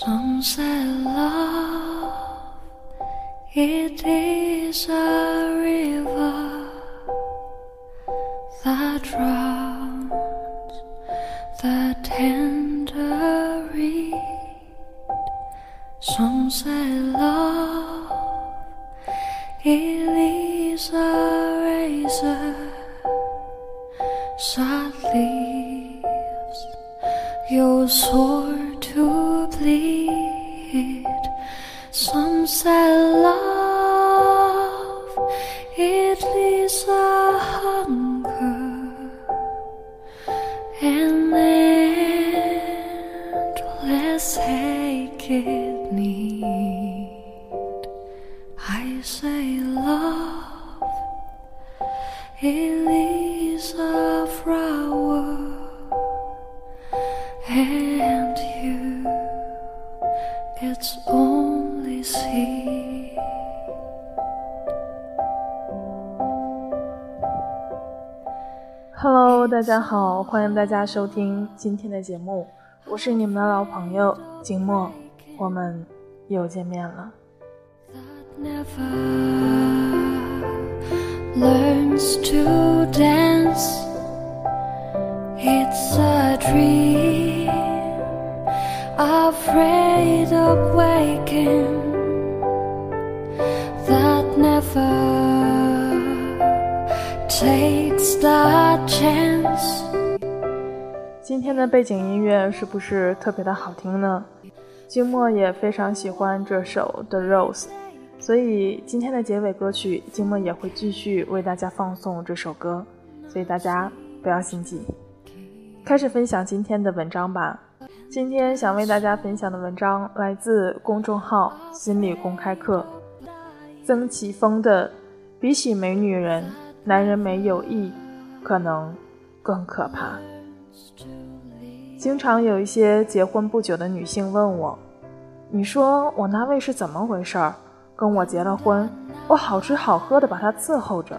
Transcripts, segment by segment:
Some say love, it is a river that drowns the tender reed. Some say love, it is a razor that leaves your sword and you, it's only seed. Hello，大家好，欢迎大家收听今天的节目，我是你们的老朋友景墨，我们又见面了。never learns to dance. It's a dream, afraid of waking. That never takes the chance. 今天的背景音乐是不是特别的好听呢？静默也非常喜欢这首《The Rose》，所以今天的结尾歌曲，静默也会继续为大家放送这首歌，所以大家不要心急。开始分享今天的文章吧。今天想为大家分享的文章来自公众号“心理公开课”，曾奇峰的《比起没女人，男人没有意，可能更可怕》。经常有一些结婚不久的女性问我：“你说我那位是怎么回事儿？跟我结了婚，我好吃好喝的把他伺候着，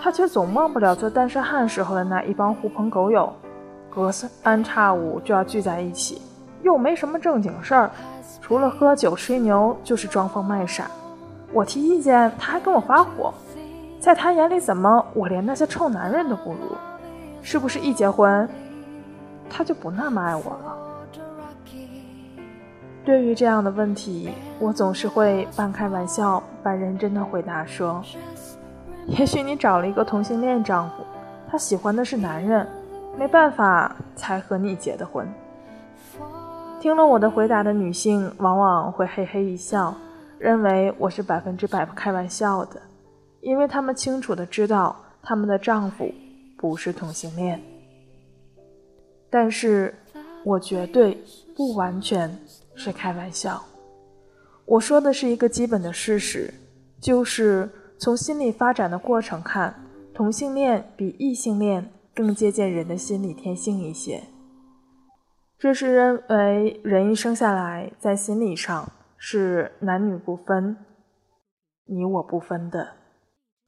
他却总忘不了做单身汉时候的那一帮狐朋狗友，隔三差五就要聚在一起，又没什么正经事儿，除了喝酒吹牛就是装疯卖傻。我提意见，他还跟我发火，在他眼里怎么我连那些臭男人都不如？是不是一结婚？”他就不那么爱我了。对于这样的问题，我总是会半开玩笑半认真的回答说：“也许你找了一个同性恋丈夫，他喜欢的是男人，没办法才和你结的婚。”听了我的回答的女性往往会嘿嘿一笑，认为我是百分之百开玩笑的，因为她们清楚的知道她们的丈夫不是同性恋。但是，我绝对不完全是开玩笑。我说的是一个基本的事实，就是从心理发展的过程看，同性恋比异性恋更接近人的心理天性一些。这是认为人一生下来在心理上是男女不分、你我不分的。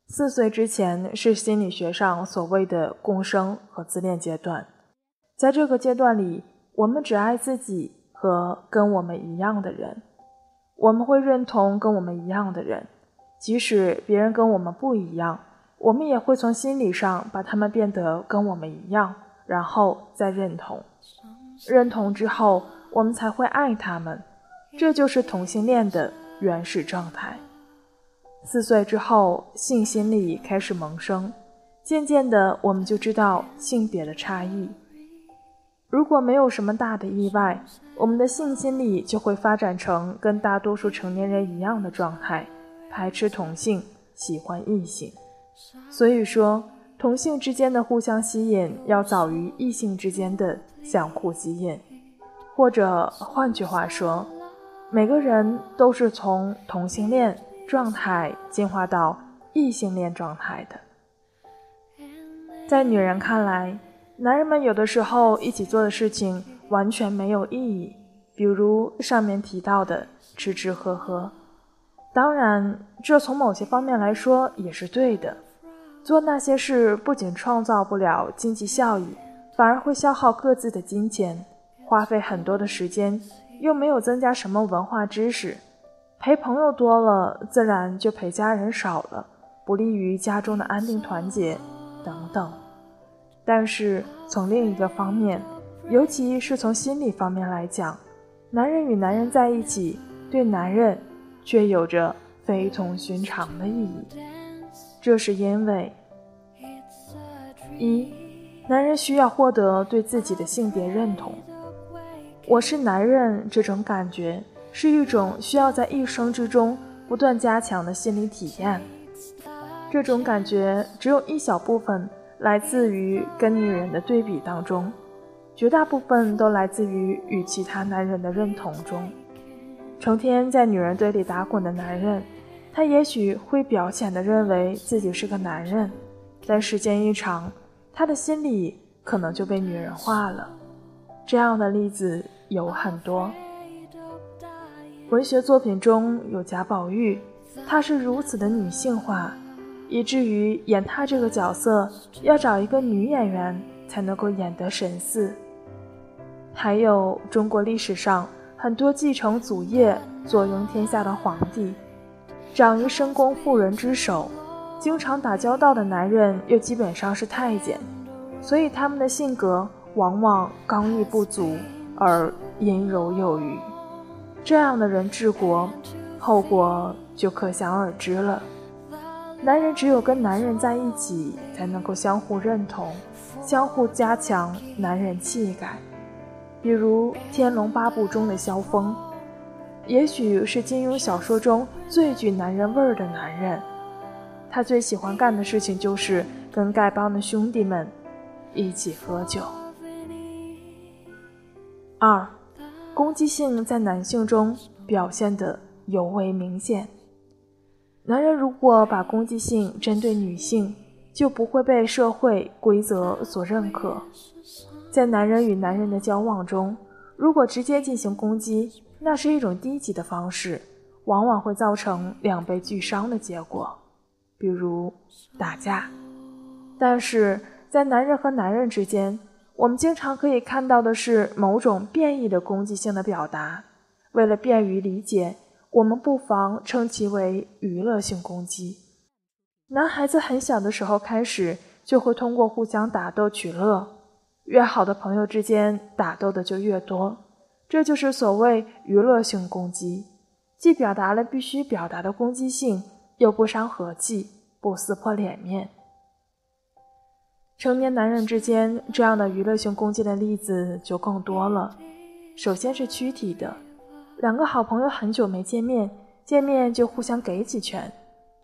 四岁之前是心理学上所谓的共生和自恋阶段。在这个阶段里，我们只爱自己和跟我们一样的人，我们会认同跟我们一样的人，即使别人跟我们不一样，我们也会从心理上把他们变得跟我们一样，然后再认同。认同之后，我们才会爱他们，这就是同性恋的原始状态。四岁之后，性心理开始萌生，渐渐的，我们就知道性别的差异。如果没有什么大的意外，我们的性心理就会发展成跟大多数成年人一样的状态，排斥同性，喜欢异性。所以说，同性之间的互相吸引要早于异性之间的相互吸引，或者换句话说，每个人都是从同性恋状态进化到异性恋状态的。在女人看来，男人们有的时候一起做的事情完全没有意义，比如上面提到的吃吃喝喝。当然，这从某些方面来说也是对的。做那些事不仅创造不了经济效益，反而会消耗各自的金钱，花费很多的时间，又没有增加什么文化知识，陪朋友多了，自然就陪家人少了，不利于家中的安定团结等等。但是从另一个方面，尤其是从心理方面来讲，男人与男人在一起，对男人却有着非同寻常的意义。这是因为，一，男人需要获得对自己的性别认同。我是男人这种感觉，是一种需要在一生之中不断加强的心理体验。这种感觉只有一小部分。来自于跟女人的对比当中，绝大部分都来自于与其他男人的认同中。成天在女人堆里打滚的男人，他也许会表浅的认为自己是个男人，但时间一长，他的心里可能就被女人化了。这样的例子有很多。文学作品中有贾宝玉，他是如此的女性化。以至于演他这个角色要找一个女演员才能够演得神似。还有中国历史上很多继承祖业、坐拥天下的皇帝，长于深宫妇人之手，经常打交道的男人又基本上是太监，所以他们的性格往往刚毅不足而阴柔有余。这样的人治国，后果就可想而知了。男人只有跟男人在一起，才能够相互认同，相互加强男人气概。比如《天龙八部》中的萧峰，也许是金庸小说中最具男人味儿的男人。他最喜欢干的事情就是跟丐帮的兄弟们一起喝酒。二，攻击性在男性中表现得尤为明显。男人如果把攻击性针对女性，就不会被社会规则所认可。在男人与男人的交往中，如果直接进行攻击，那是一种低级的方式，往往会造成两败俱伤的结果，比如打架。但是在男人和男人之间，我们经常可以看到的是某种变异的攻击性的表达，为了便于理解。我们不妨称其为娱乐性攻击。男孩子很小的时候开始就会通过互相打斗取乐，越好的朋友之间打斗的就越多，这就是所谓娱乐性攻击，既表达了必须表达的攻击性，又不伤和气，不撕破脸面。成年男人之间这样的娱乐性攻击的例子就更多了，首先是躯体的。两个好朋友很久没见面，见面就互相给几拳，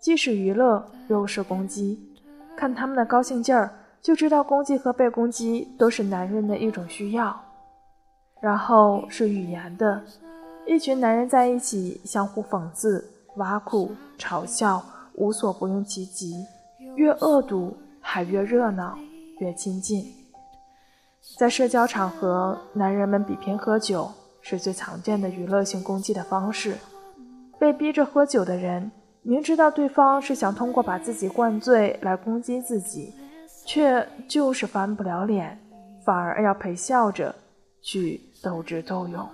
既是娱乐又是攻击。看他们的高兴劲儿，就知道攻击和被攻击都是男人的一种需要。然后是语言的，一群男人在一起相互讽刺、挖苦、嘲笑，无所不用其极，越恶毒还越热闹，越亲近。在社交场合，男人们比拼喝酒。是最常见的娱乐性攻击的方式。被逼着喝酒的人，明知道对方是想通过把自己灌醉来攻击自己，却就是翻不了脸，反而要陪笑着去斗智斗勇。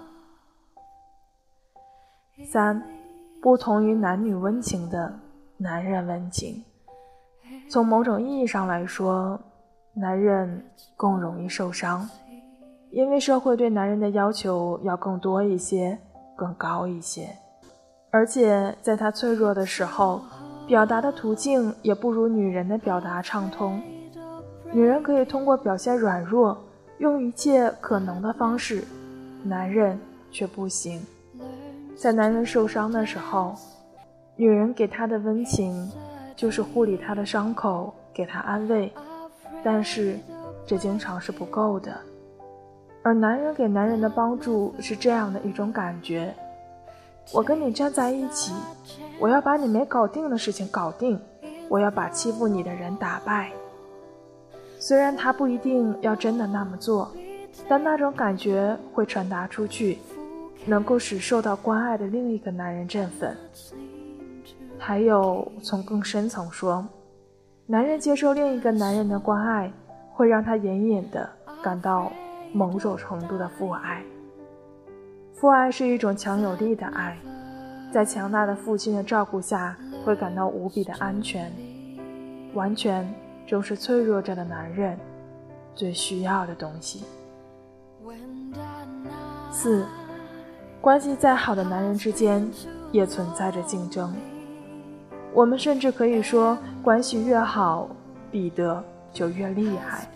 三，不同于男女温情的男人温情，从某种意义上来说，男人更容易受伤。因为社会对男人的要求要更多一些、更高一些，而且在他脆弱的时候，表达的途径也不如女人的表达畅通。女人可以通过表现软弱，用一切可能的方式，男人却不行。在男人受伤的时候，女人给他的温情就是护理他的伤口，给他安慰，但是这经常是不够的。而男人给男人的帮助是这样的一种感觉：我跟你站在一起，我要把你没搞定的事情搞定，我要把欺负你的人打败。虽然他不一定要真的那么做，但那种感觉会传达出去，能够使受到关爱的另一个男人振奋。还有，从更深层说，男人接受另一个男人的关爱，会让他隐隐的感到。某种程度的父爱，父爱是一种强有力的爱，在强大的父亲的照顾下，会感到无比的安全。完全正是脆弱着的男人最需要的东西。四，关系再好的男人之间也存在着竞争。我们甚至可以说，关系越好，比的就越厉害。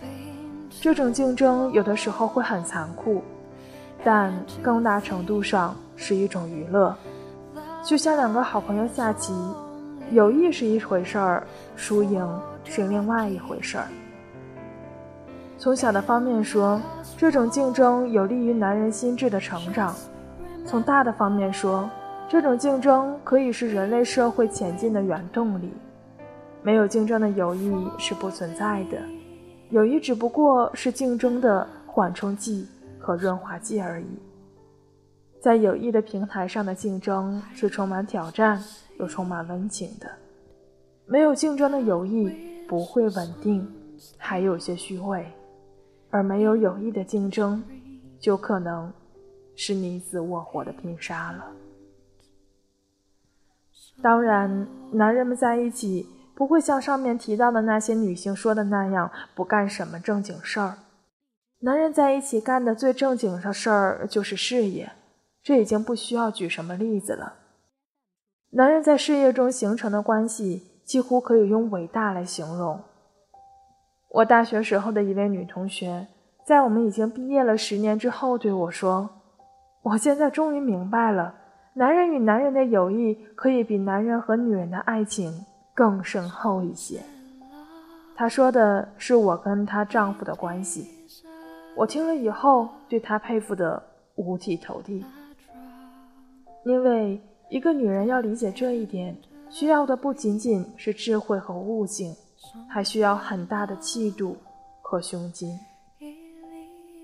这种竞争有的时候会很残酷，但更大程度上是一种娱乐。就像两个好朋友下棋，友谊是一回事儿，输赢是另外一回事儿。从小的方面说，这种竞争有利于男人心智的成长；从大的方面说，这种竞争可以是人类社会前进的原动力。没有竞争的友谊是不存在的，友谊只不过是竞争的缓冲剂和润滑剂而已。在友谊的平台上的竞争是充满挑战又充满温情的，没有竞争的友谊不会稳定，还有些虚伪；而没有友谊的竞争，就可能是你死我活的拼杀了。当然，男人们在一起不会像上面提到的那些女性说的那样不干什么正经事儿。男人在一起干的最正经的事儿就是事业，这已经不需要举什么例子了。男人在事业中形成的关系几乎可以用伟大来形容。我大学时候的一位女同学，在我们已经毕业了十年之后对我说：“我现在终于明白了。”男人与男人的友谊可以比男人和女人的爱情更深厚一些。她说的是我跟她丈夫的关系，我听了以后对她佩服的五体投地。因为一个女人要理解这一点，需要的不仅仅是智慧和悟性，还需要很大的气度和胸襟。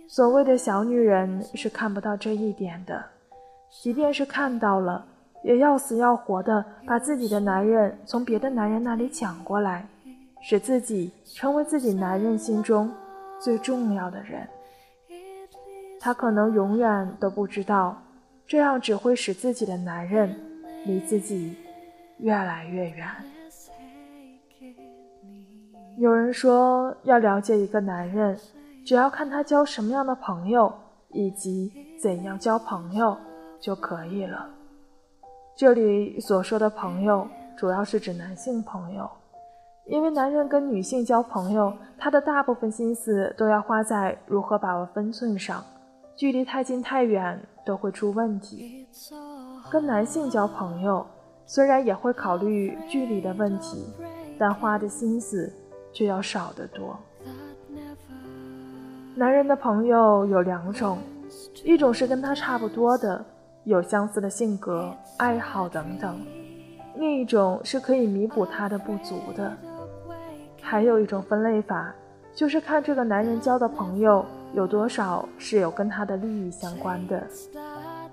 所谓的小女人是看不到这一点的。即便是看到了，也要死要活的把自己的男人从别的男人那里抢过来，使自己成为自己男人心中最重要的人。他可能永远都不知道，这样只会使自己的男人离自己越来越远。有人说，要了解一个男人，只要看他交什么样的朋友，以及怎样交朋友。就可以了。这里所说的朋友，主要是指男性朋友，因为男人跟女性交朋友，他的大部分心思都要花在如何把握分寸上，距离太近太远都会出问题。跟男性交朋友，虽然也会考虑距离的问题，但花的心思却要少得多。男人的朋友有两种，一种是跟他差不多的。有相似的性格、爱好等等，另一种是可以弥补他的不足的。还有一种分类法，就是看这个男人交的朋友有多少是有跟他的利益相关的。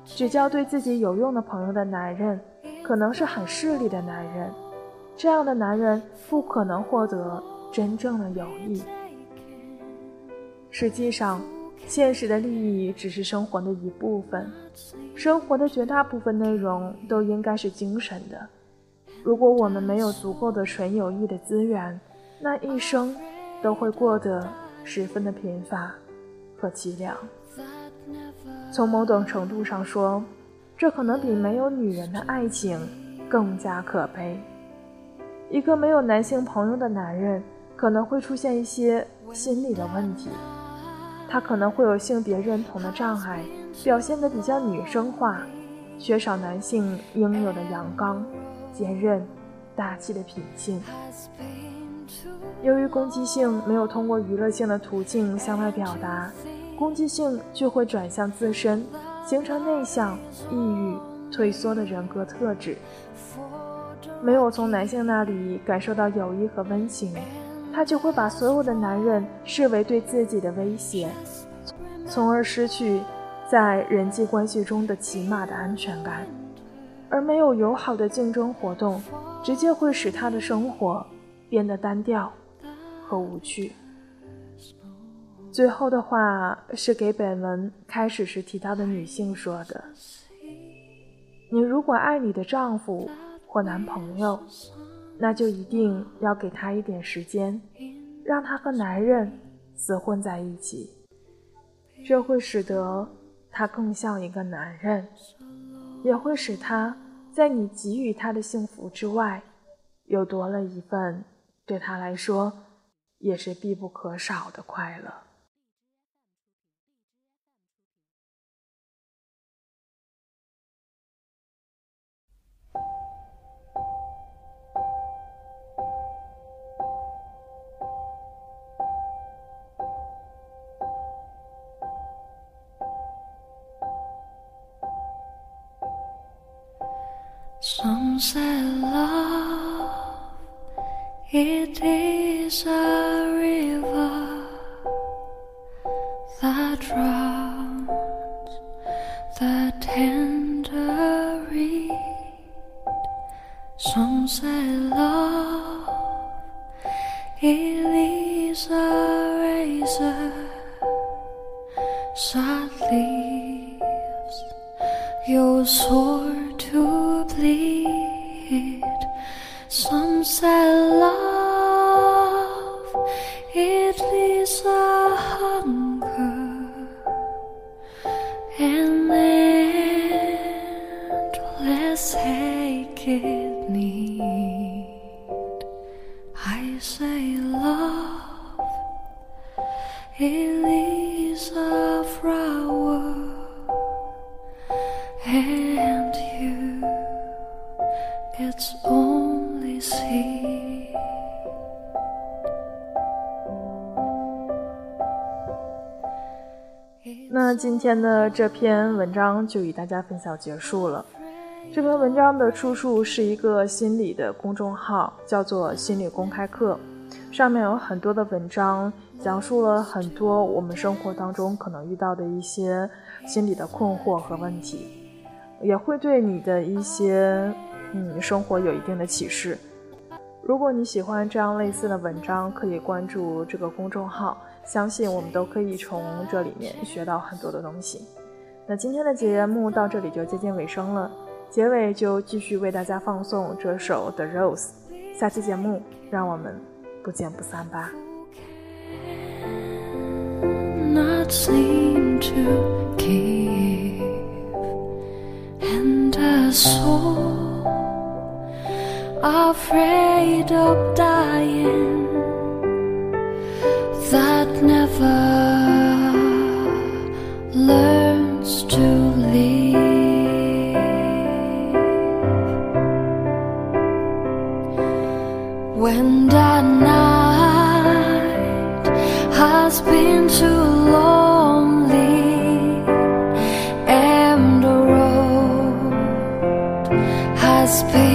只交对自己有用的朋友的男人，可能是很势利的男人。这样的男人不可能获得真正的友谊。实际上。现实的利益只是生活的一部分，生活的绝大部分内容都应该是精神的。如果我们没有足够的纯友谊的资源，那一生都会过得十分的贫乏和凄凉。从某种程度上说，这可能比没有女人的爱情更加可悲。一个没有男性朋友的男人，可能会出现一些心理的问题。他可能会有性别认同的障碍，表现得比较女生化，缺少男性应有的阳刚、坚韧、大气的品性。由于攻击性没有通过娱乐性的途径向外表达，攻击性就会转向自身，形成内向、抑郁、退缩的人格特质。没有从男性那里感受到友谊和温情。他就会把所有的男人视为对自己的威胁，从而失去在人际关系中的起码的安全感。而没有友好的竞争活动，直接会使他的生活变得单调和无趣。最后的话是给本文开始时提到的女性说的：“你如果爱你的丈夫或男朋友，那就一定要给他一点时间，让他和男人厮混在一起，这会使得他更像一个男人，也会使他在你给予他的幸福之外，又多了一份对他来说也是必不可少的快乐。” Some say love, it is a river that drowns the tender reed. Some say love, it is a razor that leaves your sword to bleed. Some say love, 那今天的这篇文章就与大家分享结束了。这篇文章的出处是一个心理的公众号，叫做“心理公开课”，上面有很多的文章，讲述了很多我们生活当中可能遇到的一些心理的困惑和问题，也会对你的一些嗯生活有一定的启示。如果你喜欢这样类似的文章，可以关注这个公众号，相信我们都可以从这里面学到很多的东西。那今天的节目到这里就接近尾声了，结尾就继续为大家放送这首《The Rose》，下期节目让我们不见不散吧。not seem to give, and a soul afraid of dying has been too lonely and the road has been